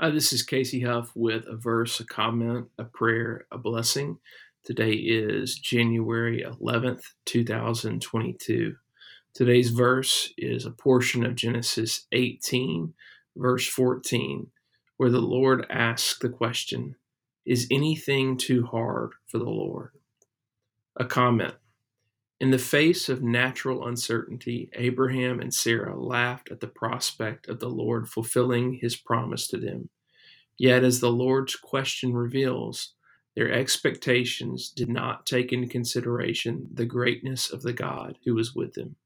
Uh, this is Casey Hough with a verse, a comment, a prayer, a blessing. Today is January 11th, 2022. Today's verse is a portion of Genesis 18, verse 14, where the Lord asks the question Is anything too hard for the Lord? A comment in the face of natural uncertainty, Abraham and Sarah laughed at the prospect of the Lord fulfilling his promise to them. Yet, as the Lord's question reveals, their expectations did not take into consideration the greatness of the God who was with them.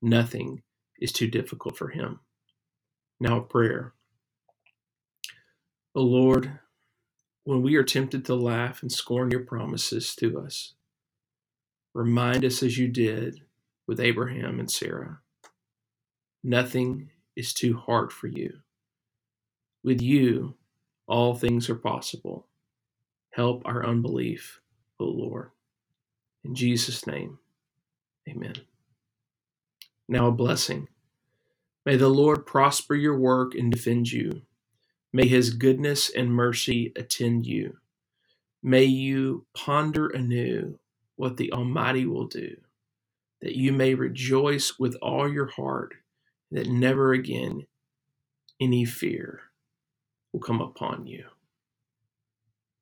Nothing is too difficult for him. Now, a prayer. O Lord, when we are tempted to laugh and scorn your promises to us, Remind us as you did with Abraham and Sarah. Nothing is too hard for you. With you, all things are possible. Help our unbelief, O Lord. In Jesus' name, amen. Now, a blessing. May the Lord prosper your work and defend you. May his goodness and mercy attend you. May you ponder anew what the Almighty will do, that you may rejoice with all your heart, that never again any fear will come upon you.